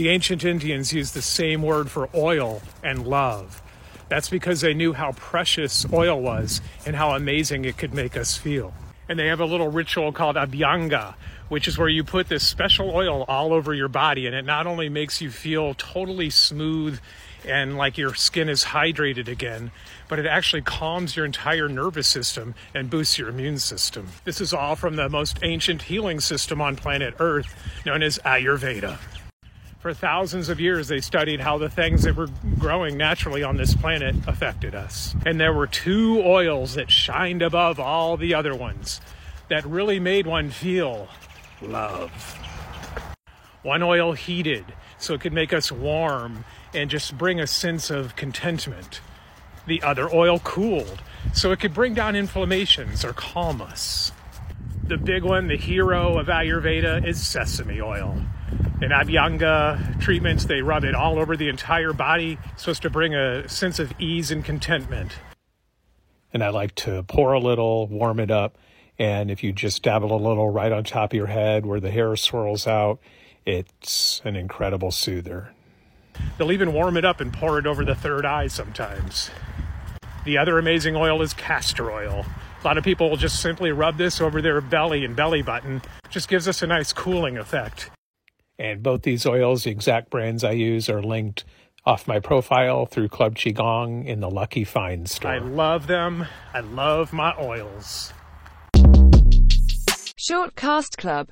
The ancient Indians used the same word for oil and love. That's because they knew how precious oil was and how amazing it could make us feel. And they have a little ritual called abhyanga, which is where you put this special oil all over your body, and it not only makes you feel totally smooth and like your skin is hydrated again, but it actually calms your entire nervous system and boosts your immune system. This is all from the most ancient healing system on planet Earth, known as Ayurveda. For thousands of years, they studied how the things that were growing naturally on this planet affected us. And there were two oils that shined above all the other ones that really made one feel love. One oil heated so it could make us warm and just bring a sense of contentment. The other oil cooled so it could bring down inflammations or calm us. The big one, the hero of Ayurveda, is sesame oil. In Abhyanga treatments, they rub it all over the entire body, supposed to bring a sense of ease and contentment. And I like to pour a little, warm it up, and if you just dabble a little right on top of your head where the hair swirls out, it's an incredible soother. They'll even warm it up and pour it over the third eye sometimes. The other amazing oil is castor oil. A lot of people will just simply rub this over their belly and belly button. Just gives us a nice cooling effect. And both these oils, the exact brands I use, are linked off my profile through Club Qigong in the Lucky Find store. I love them. I love my oils. Short Cast Club